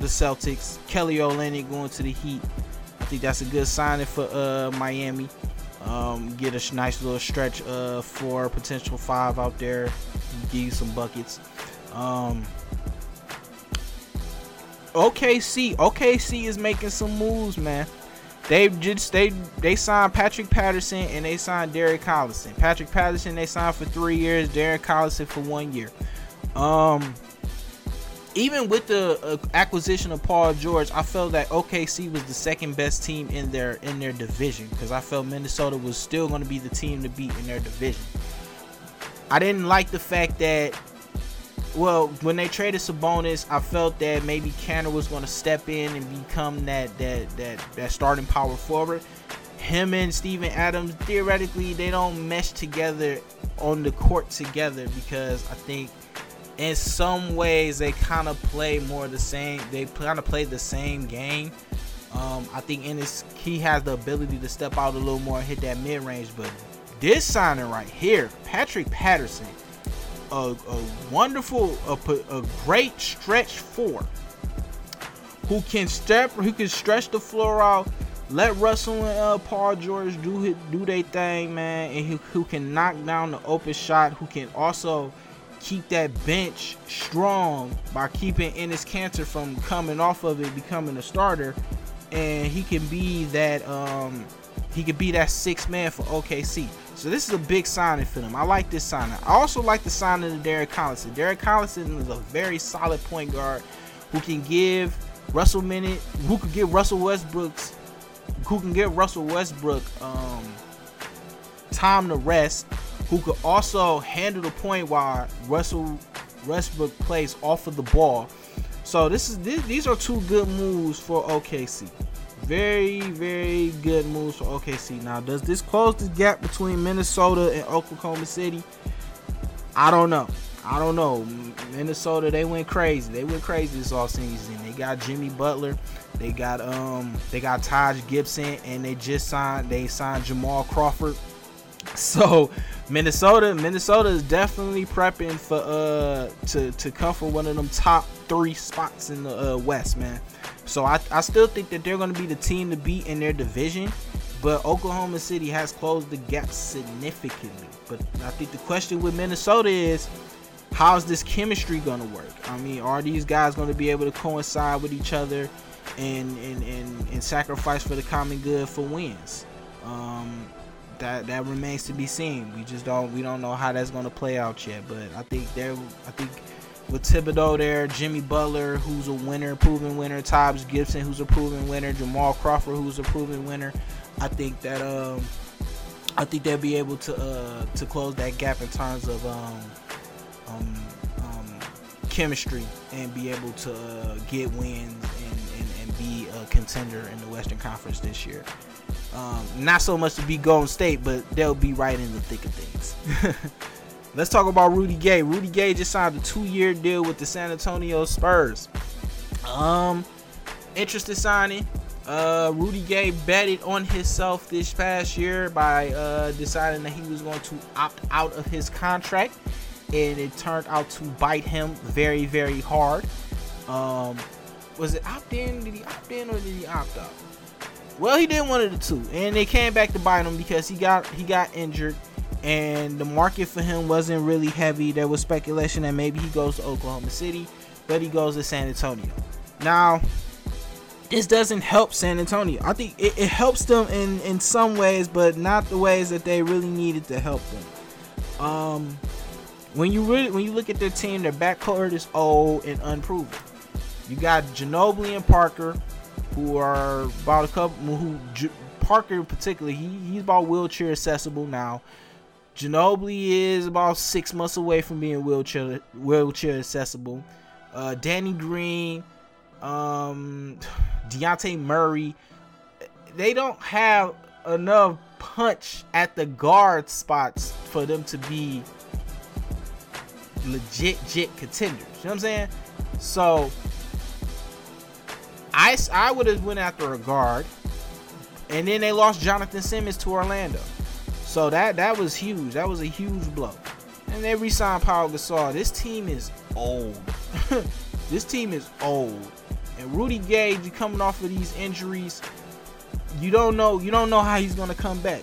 Speaker 2: the Celtics, Kelly Olynyk going to the Heat. I think that's a good signing for uh Miami. Um, get a nice little stretch uh for potential five out there, give you some buckets. Um, OKC, OKC is making some moves, man. They just they they signed Patrick Patterson and they signed Derek Collison. Patrick Patterson they signed for three years, Derek Collison for one year. Um, even with the uh, acquisition of Paul George, I felt that OKC was the second best team in their in their division because I felt Minnesota was still going to be the team to beat in their division. I didn't like the fact that well, when they traded Sabonis, I felt that maybe Kanter was going to step in and become that that that that starting power forward. Him and Steven Adams, theoretically, they don't mesh together on the court together because I think in some ways they kind of play more the same. They kind of play the same game. Um, I think in his he has the ability to step out a little more and hit that mid range. But this signing right here, Patrick Patterson a, a wonderful, a, a great stretch four who can step, who can stretch the floor out, let Russell and uh, Paul George do do their thing, man, and who, who can knock down the open shot, who can also keep that bench strong by keeping Enes Kanter from coming off of it, becoming a starter, and he can be that um, he could be that six man for OKC. So this is a big signing for them. I like this signing. I also like the signing of Derek Collison. Derek Collison is a very solid point guard who can give Russell minute, who could give Russell Westbrook's, who can give Russell Westbrook um, time to rest, who could also handle the point while Russell Westbrook plays off of the ball. So this is this, these are two good moves for OKC. Very, very good moves for OKC. Now, does this close the gap between Minnesota and Oklahoma City? I don't know. I don't know. Minnesota, they went crazy. They went crazy this all season. They got Jimmy Butler. They got um they got Taj Gibson and they just signed they signed Jamal Crawford. So Minnesota, Minnesota is definitely prepping for uh to to come for one of them top three spots in the uh, West, man. So I, I still think that they're going to be the team to beat in their division, but Oklahoma City has closed the gap significantly. But I think the question with Minnesota is how's this chemistry going to work? I mean, are these guys going to be able to coincide with each other and and, and, and sacrifice for the common good for wins? Um, that that remains to be seen. We just don't we don't know how that's going to play out yet. But I think there I think with Thibodeau there, Jimmy Butler, who's a winner, proven winner, Taj Gibson, who's a proven winner, Jamal Crawford, who's a proven winner. I think that um, I think they'll be able to uh, to close that gap in terms of um, um, um chemistry and be able to uh, get wins contender in the Western Conference this year. Um, not so much to be Golden State, but they'll be right in the thick of things. Let's talk about Rudy Gay. Rudy Gay just signed a two-year deal with the San Antonio Spurs. Um, interested signing. Uh, Rudy Gay betted on himself this past year by uh, deciding that he was going to opt out of his contract, and it turned out to bite him very, very hard. Um, was it opt in? Did he opt in or did he opt out? Well, he did one of the two, and they came back to bite him because he got he got injured and the market for him wasn't really heavy. There was speculation that maybe he goes to Oklahoma City, but he goes to San Antonio. Now, this doesn't help San Antonio. I think it, it helps them in in some ways, but not the ways that they really needed to help them. Um, when you really when you look at their team, their backcourt is old and unproven. You got Ginobili and Parker, who are about a couple. Who Parker particularly, he, he's about wheelchair accessible now. Ginobili is about six months away from being wheelchair wheelchair accessible. Uh, Danny Green, um, Dejounte Murray, they don't have enough punch at the guard spots for them to be legit, legit contenders. You know what I'm saying? So I, I would have went after a guard, and then they lost Jonathan Simmons to Orlando. So that that was huge. That was a huge blow. And they re-signed Paul Gasol. This team is old. this team is old. And Rudy Gay coming off of these injuries, you don't know you don't know how he's gonna come back.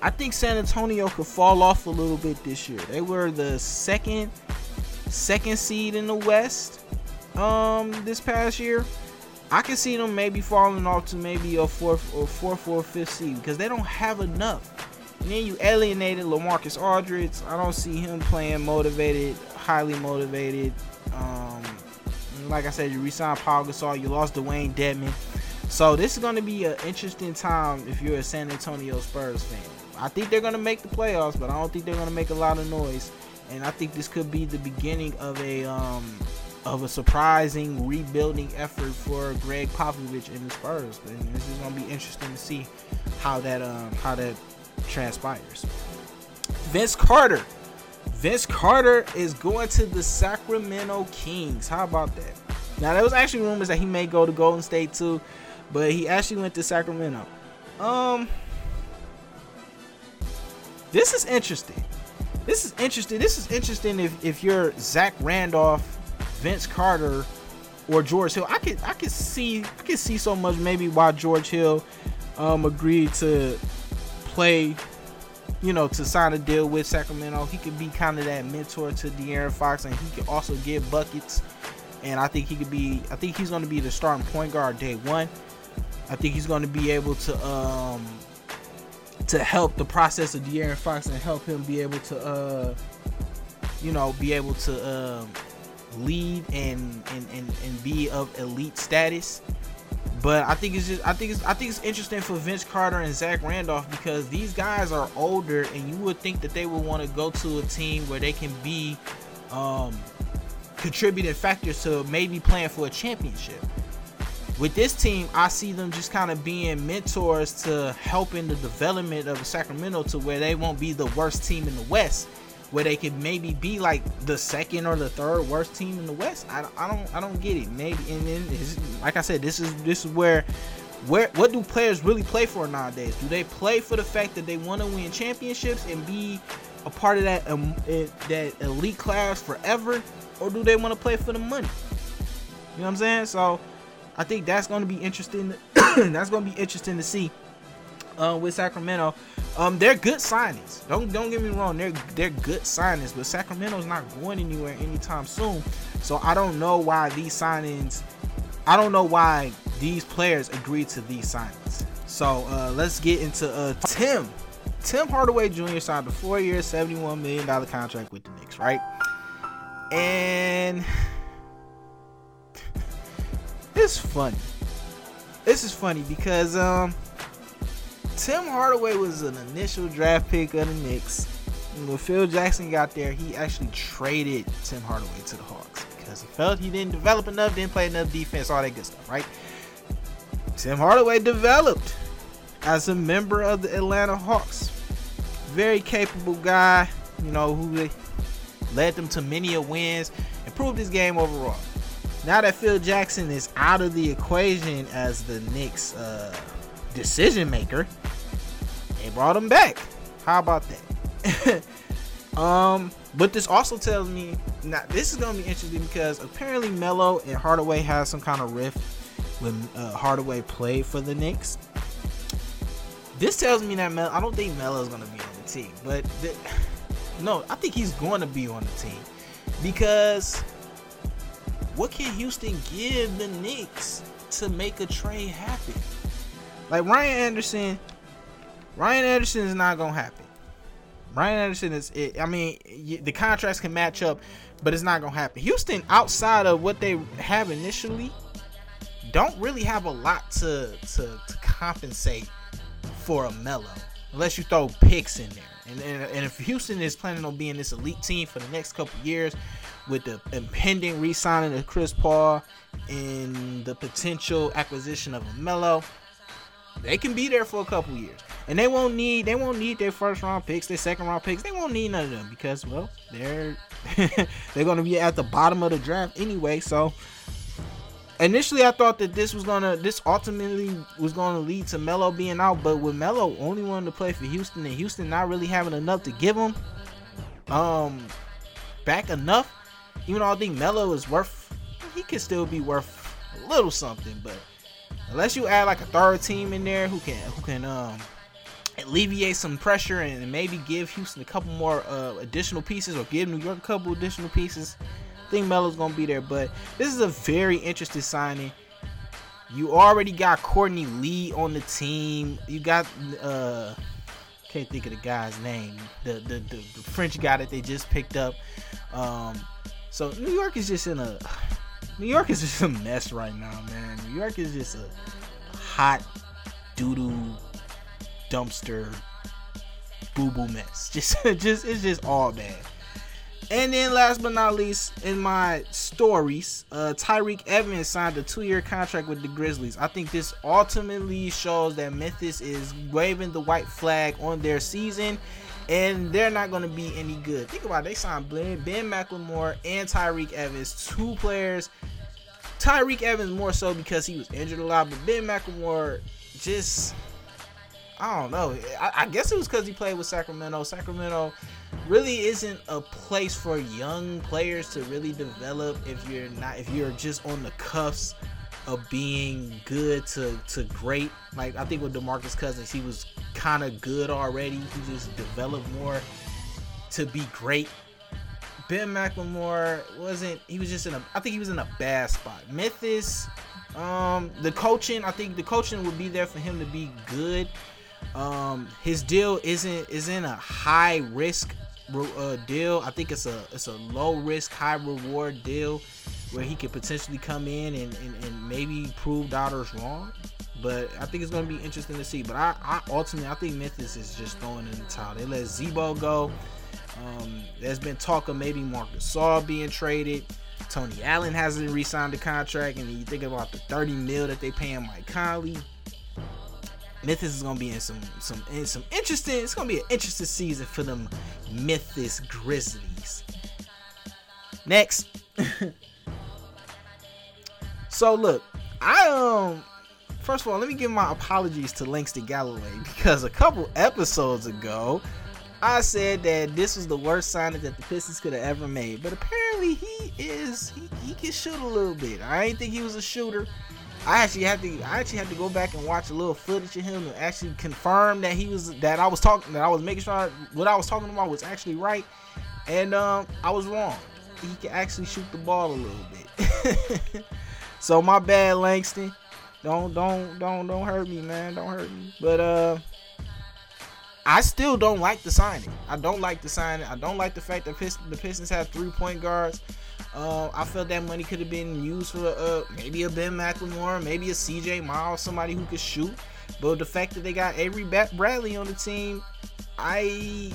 Speaker 2: I think San Antonio could fall off a little bit this year. They were the second second seed in the West um this past year. I can see them maybe falling off to maybe a fourth or fourth or fifth seed because they don't have enough. And then you alienated LaMarcus Aldridge. I don't see him playing motivated, highly motivated. Um, like I said, you re-signed Paul Gasol. You lost Dewayne Dedmon. So this is going to be an interesting time if you're a San Antonio Spurs fan. I think they're going to make the playoffs, but I don't think they're going to make a lot of noise. And I think this could be the beginning of a um, of a surprising rebuilding effort for Gregg Popovich and the Spurs. And this is going to be interesting to see how that um, how that transpires. Vince Carter. Vince Carter is going to the Sacramento Kings. How about that? Now there was actually rumors that he may go to Golden State too, but he actually went to Sacramento. Um This is interesting. This is interesting. This is interesting if, if you're Zach Randolph, Vince Carter, or George Hill. I could I could see I could see so much maybe why George Hill um agreed to play you know, to sign a deal with Sacramento. He could be kind of that mentor to De'Aaron Fox, and he could also get buckets. And I think he could be. I think he's going to be the starting point guard day one. I think he's going to be able to um to help the process of De'Aaron Fox and help him be able to uh you know be able to um lead and and and, and be of elite status. But I think it's just I think it's I think it's interesting for Vince Carter and Zach Randolph because these guys are older and you would think that they would want to go to a team where they can be um, contributing factors to maybe playing for a championship. With this team, I see them just kind of being mentors to helping the development of Sacramento to where they won't be the worst team in the West where they could maybe be like the second or the third worst team in the West. I, I don't I don't get it. Maybe and then like I said, this is this is where where what do players really play for nowadays? Do they play for the fact that they want to win championships and be a part of that um, that elite class forever, or do they want to play for the money? You know what I'm saying? So I think that's going to be interesting. that's going to be interesting to see uh, with Sacramento. Um, they're good signings. Don't don't get me wrong. They're they're good signings, but Sacramento's not going anywhere anytime soon. So I don't know why these signings. I don't know why these players agreed to these signings. So uh, let's get into uh, Tim. Tim Hardaway Jr. signed a four-year, $71 million contract with the Knicks, right? And it's funny. This is funny because um Tim Hardaway was an initial draft pick of the Knicks. when Phil Jackson got there, he actually traded Tim Hardaway to the Hawks because he felt he didn't develop enough, didn't play enough defense, all that good stuff, right? Tim Hardaway developed as a member of the Atlanta Hawks. Very capable guy, you know, who led them to many a wins, improved his game overall. Now that Phil Jackson is out of the equation as the Knicks uh, decision maker, they brought him back. How about that? um, but this also tells me now this is gonna be interesting because apparently Melo and Hardaway has some kind of rift when uh, Hardaway played for the Knicks. This tells me that Melo, I don't think Melo is gonna be on the team, but the, no, I think he's going to be on the team because what can Houston give the Knicks to make a trade happen? Like Ryan Anderson, Ryan Anderson is not gonna happen. Ryan Anderson is. It, I mean, the contracts can match up, but it's not gonna happen. Houston, outside of what they have initially, don't really have a lot to to, to compensate for a Melo, unless you throw picks in there. And, and, and if Houston is planning on being this elite team for the next couple years, with the impending re-signing of Chris Paul and the potential acquisition of a Melo, they can be there for a couple years, and they won't need they won't need their first round picks, their second round picks. They won't need none of them because well, they're they're gonna be at the bottom of the draft anyway. So initially, I thought that this was gonna this ultimately was gonna lead to Melo being out, but with Melo only wanting to play for Houston and Houston not really having enough to give him um back enough, even though I think Melo is worth he could still be worth a little something, but unless you add like a third team in there who can who can um alleviate some pressure and maybe give Houston a couple more uh, additional pieces or give New York a couple additional pieces. I think Melo's gonna be there, but this is a very interesting signing. You already got Courtney Lee on the team. You got uh can't think of the guy's name. The the, the, the French guy that they just picked up. Um so New York is just in a New York is just a mess right now, man. New York is just a hot doo-doo dumpster boo boo mess. Just just it's just all bad. And then last but not least, in my stories, uh, Tyreke Evans signed a two-year contract with the Grizzlies. I think this ultimately shows that Memphis is waving the white flag on their season, and they're not going to be any good. Think about it. They signed Ben, ben McLemore and Tyreke Evans, two players. Tyreke Evans more so because he was injured a lot, but Ben McLemore just I don't know. I, I guess it was because he played with Sacramento. Sacramento really isn't a place for young players to really develop if you're not if you're just on the cuffs of being good to to great. Like I think with DeMarcus Cousins, he was kind of good already. He just developed more to be great. Ben McLemore wasn't. He was just in a. I think he was in a bad spot. Memphis, um, the coaching. I think the coaching would be there for him to be good. Um, his deal isn't isn't a high risk uh, deal. I think it's a it's a low risk, high reward deal where he could potentially come in and, and, and maybe prove doubters wrong. But I think it's going to be interesting to see. But I, I ultimately I think Memphis is just throwing in the towel. They let Z-Bo go. Um, there's been talk of maybe Marc Gasol being traded. Tony Allen hasn't re-signed the contract, and you think about the 30 mil that they paying Mike Conley. Memphis is gonna be in some some in some interesting. It's gonna be an interesting season for them Memphis Grizzlies. Next. so look, I um first of all, let me give my apologies to Langston Galloway because a couple episodes ago I said that this was the worst signing that the Pistons could have ever made. But apparently he is he, he can shoot a little bit. I didn't think he was a shooter. I actually had to I actually had to go back and watch a little footage of him and actually confirm that he was that I was talking that I was making sure I, what I was talking about was actually right. And um, I was wrong. He can actually shoot the ball a little bit. so my bad, Langston. Don't don't don't don't hurt me, man. Don't hurt me. But uh I still don't like the signing. I don't like the signing. I don't like the fact that the Pistons have three point guards. Uh, I felt that money could have been used for uh, maybe a Ben McLemore, maybe a CJ Miles, somebody who could shoot. But the fact that they got Avery Bradley on the team, I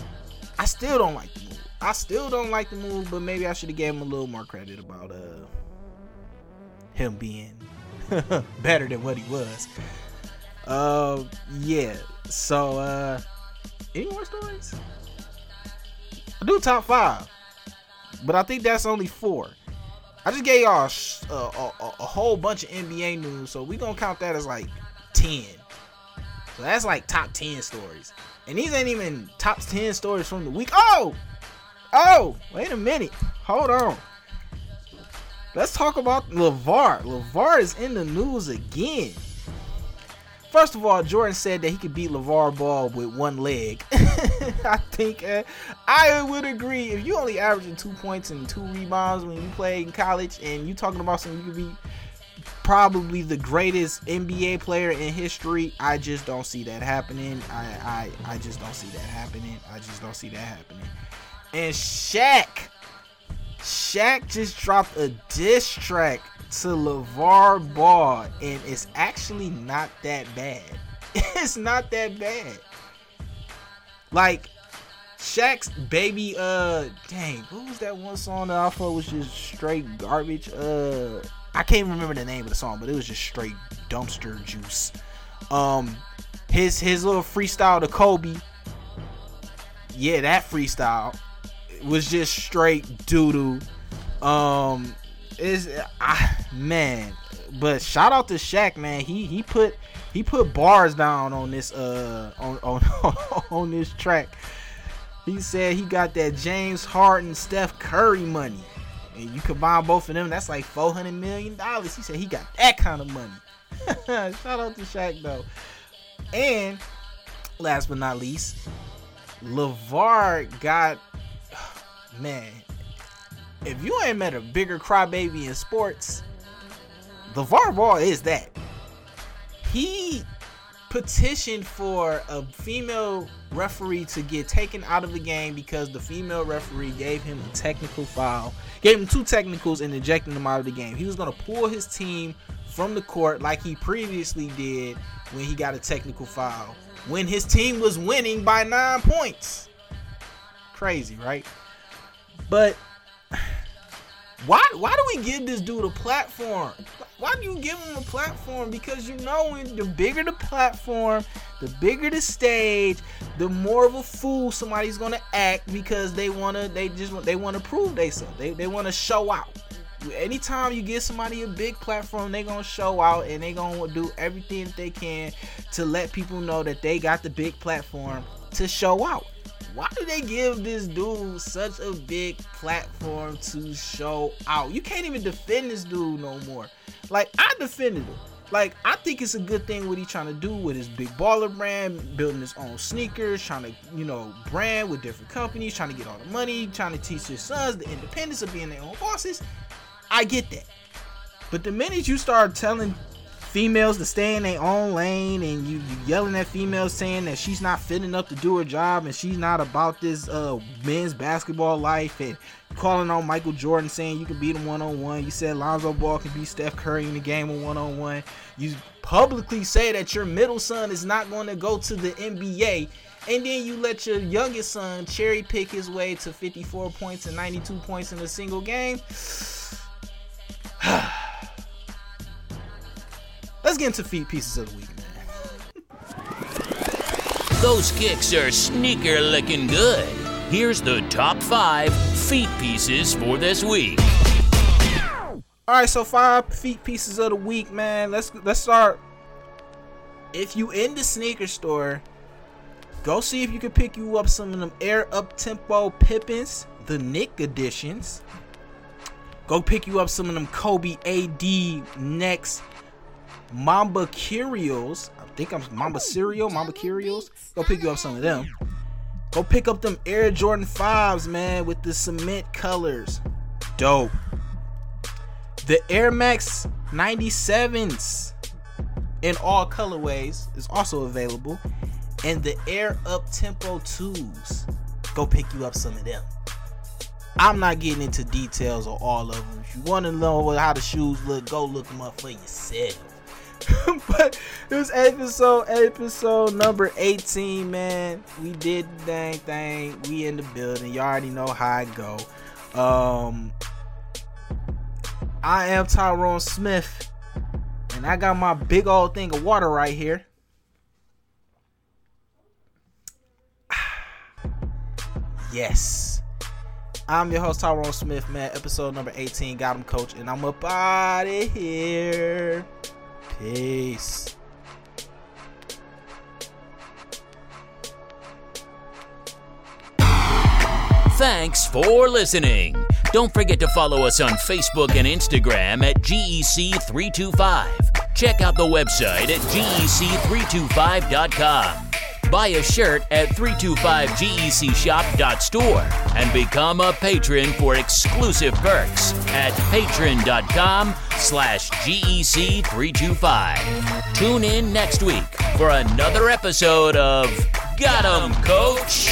Speaker 2: I still don't like the move. I still don't like the move, but maybe I should have gave him a little more credit about uh him being better than what he was. Uh, yeah. So uh, any more stories? I do top five but I think that's only four. I just gave y'all a, a, a, a whole bunch of NBA news, so we gonna count that as like ten. So that's like top ten stories, and these ain't even top ten stories from the week. Oh, oh, wait a minute, hold on. Let's talk about LaVar. LaVar is in the news again. First of all, Jordan said that he could beat LaVar Ball with one leg. I think uh, I would agree. If you only averaging two points and two rebounds when you play in college, and you talking about something you could be probably the greatest NBA player in history, I just don't see that happening. I I, I just don't see that happening. I just don't see that happening. And Shaq, Shaq just dropped a diss track to LaVar Ball, and it's actually not that bad. It's not that bad. Like Shaq's baby, uh, dang, what was that one song that I thought was just straight garbage? Uh, I can't remember the name of the song, but it was just straight dumpster juice. Um, his his little freestyle to Kobe, yeah, that freestyle was just straight doo doo. Um, is I man, but shout out to Shaq, man. He he put he put bars down on this uh on on on this track. He said he got that James Harden, Steph Curry money. And you combine both of them, that's like four hundred million dollars. He said he got that kind of money. Shout out to Shaq though. And last but not least, LaVar got man, if you ain't met a bigger crybaby in sports, LaVar Ball is that. He petitioned for a female referee to get taken out of the game because the female referee gave him a technical foul, gave him two technicals and ejected him out of the game. He was going to pull his team from the court like he previously did when he got a technical foul when his team was winning by nine points. Crazy, right? But why why do we give this dude a platform? Why do you give him a platform? Because you know the bigger the platform, the bigger the stage, the more of a fool somebody's gonna act because they wanna they just they wanna prove so they, they wanna show out. Anytime you give somebody a big platform, they gonna show out and they gonna do everything they can to let people know that they got the big platform to show out why do they give this dude such a big platform to show out? You can't even defend this dude no more. Like I defended him. like I think it's a good thing what he's trying to do with his big baller brand, building his own sneakers, trying to you know brand with different companies, trying to get all the money, trying to teach his sons the independence of being their own bosses. I get that, but the minute you start telling females to stay in their own lane and you, you yelling at females saying that she's not fit enough to do her job and she's not about this uh men's basketball life and calling on Michael Jordan saying you can beat him one on one. You said Lonzo Ball can beat Steph Curry in the game of one on one. You publicly say that your middle son is not going to go to the NBA. And then you let your youngest son cherry pick his way to 54 points and 92 points in a single game. Let's get into feet pieces of the week, man.
Speaker 1: Those kicks are sneaker looking good. Here's the top five feet pieces for this week.
Speaker 2: All right, so five feet pieces of the week, man. Let's let's start. If you in the sneaker store, go see if you can pick you up some of them Air Up Tempo Pippins, the Nick editions. Go pick you up some of them Kobe AD next Mamba Curios. I think I'm Mamba Cereal, Mamba Curios. Go pick you up some of them. Go pick up them Air Jordan 5s, man, with the cement colors. Dope. The Air Max 97s in all colorways is also available. And the Air Up Tempo 2s. Go pick you up some of them. I'm not getting into details of all of them. If you want to know how the shoes look, go look them up for yourself. but it was episode episode number 18 man. We did the dang thing. We in the building. You already know how i go. Um i am tyrone smith and i got my big old thing of water right here. Yes. I'm your host tyrone smith man. Episode number 18 got him coach and i'm up out of here Peace.
Speaker 1: Thanks for listening. Don't forget to follow us on Facebook and Instagram at GEC325. Check out the website at GEC325.com. Buy a shirt at 325gecshop.store and become a patron for exclusive perks at patreon.com slash GEC325. Tune in next week for another episode of Got 'em, Coach!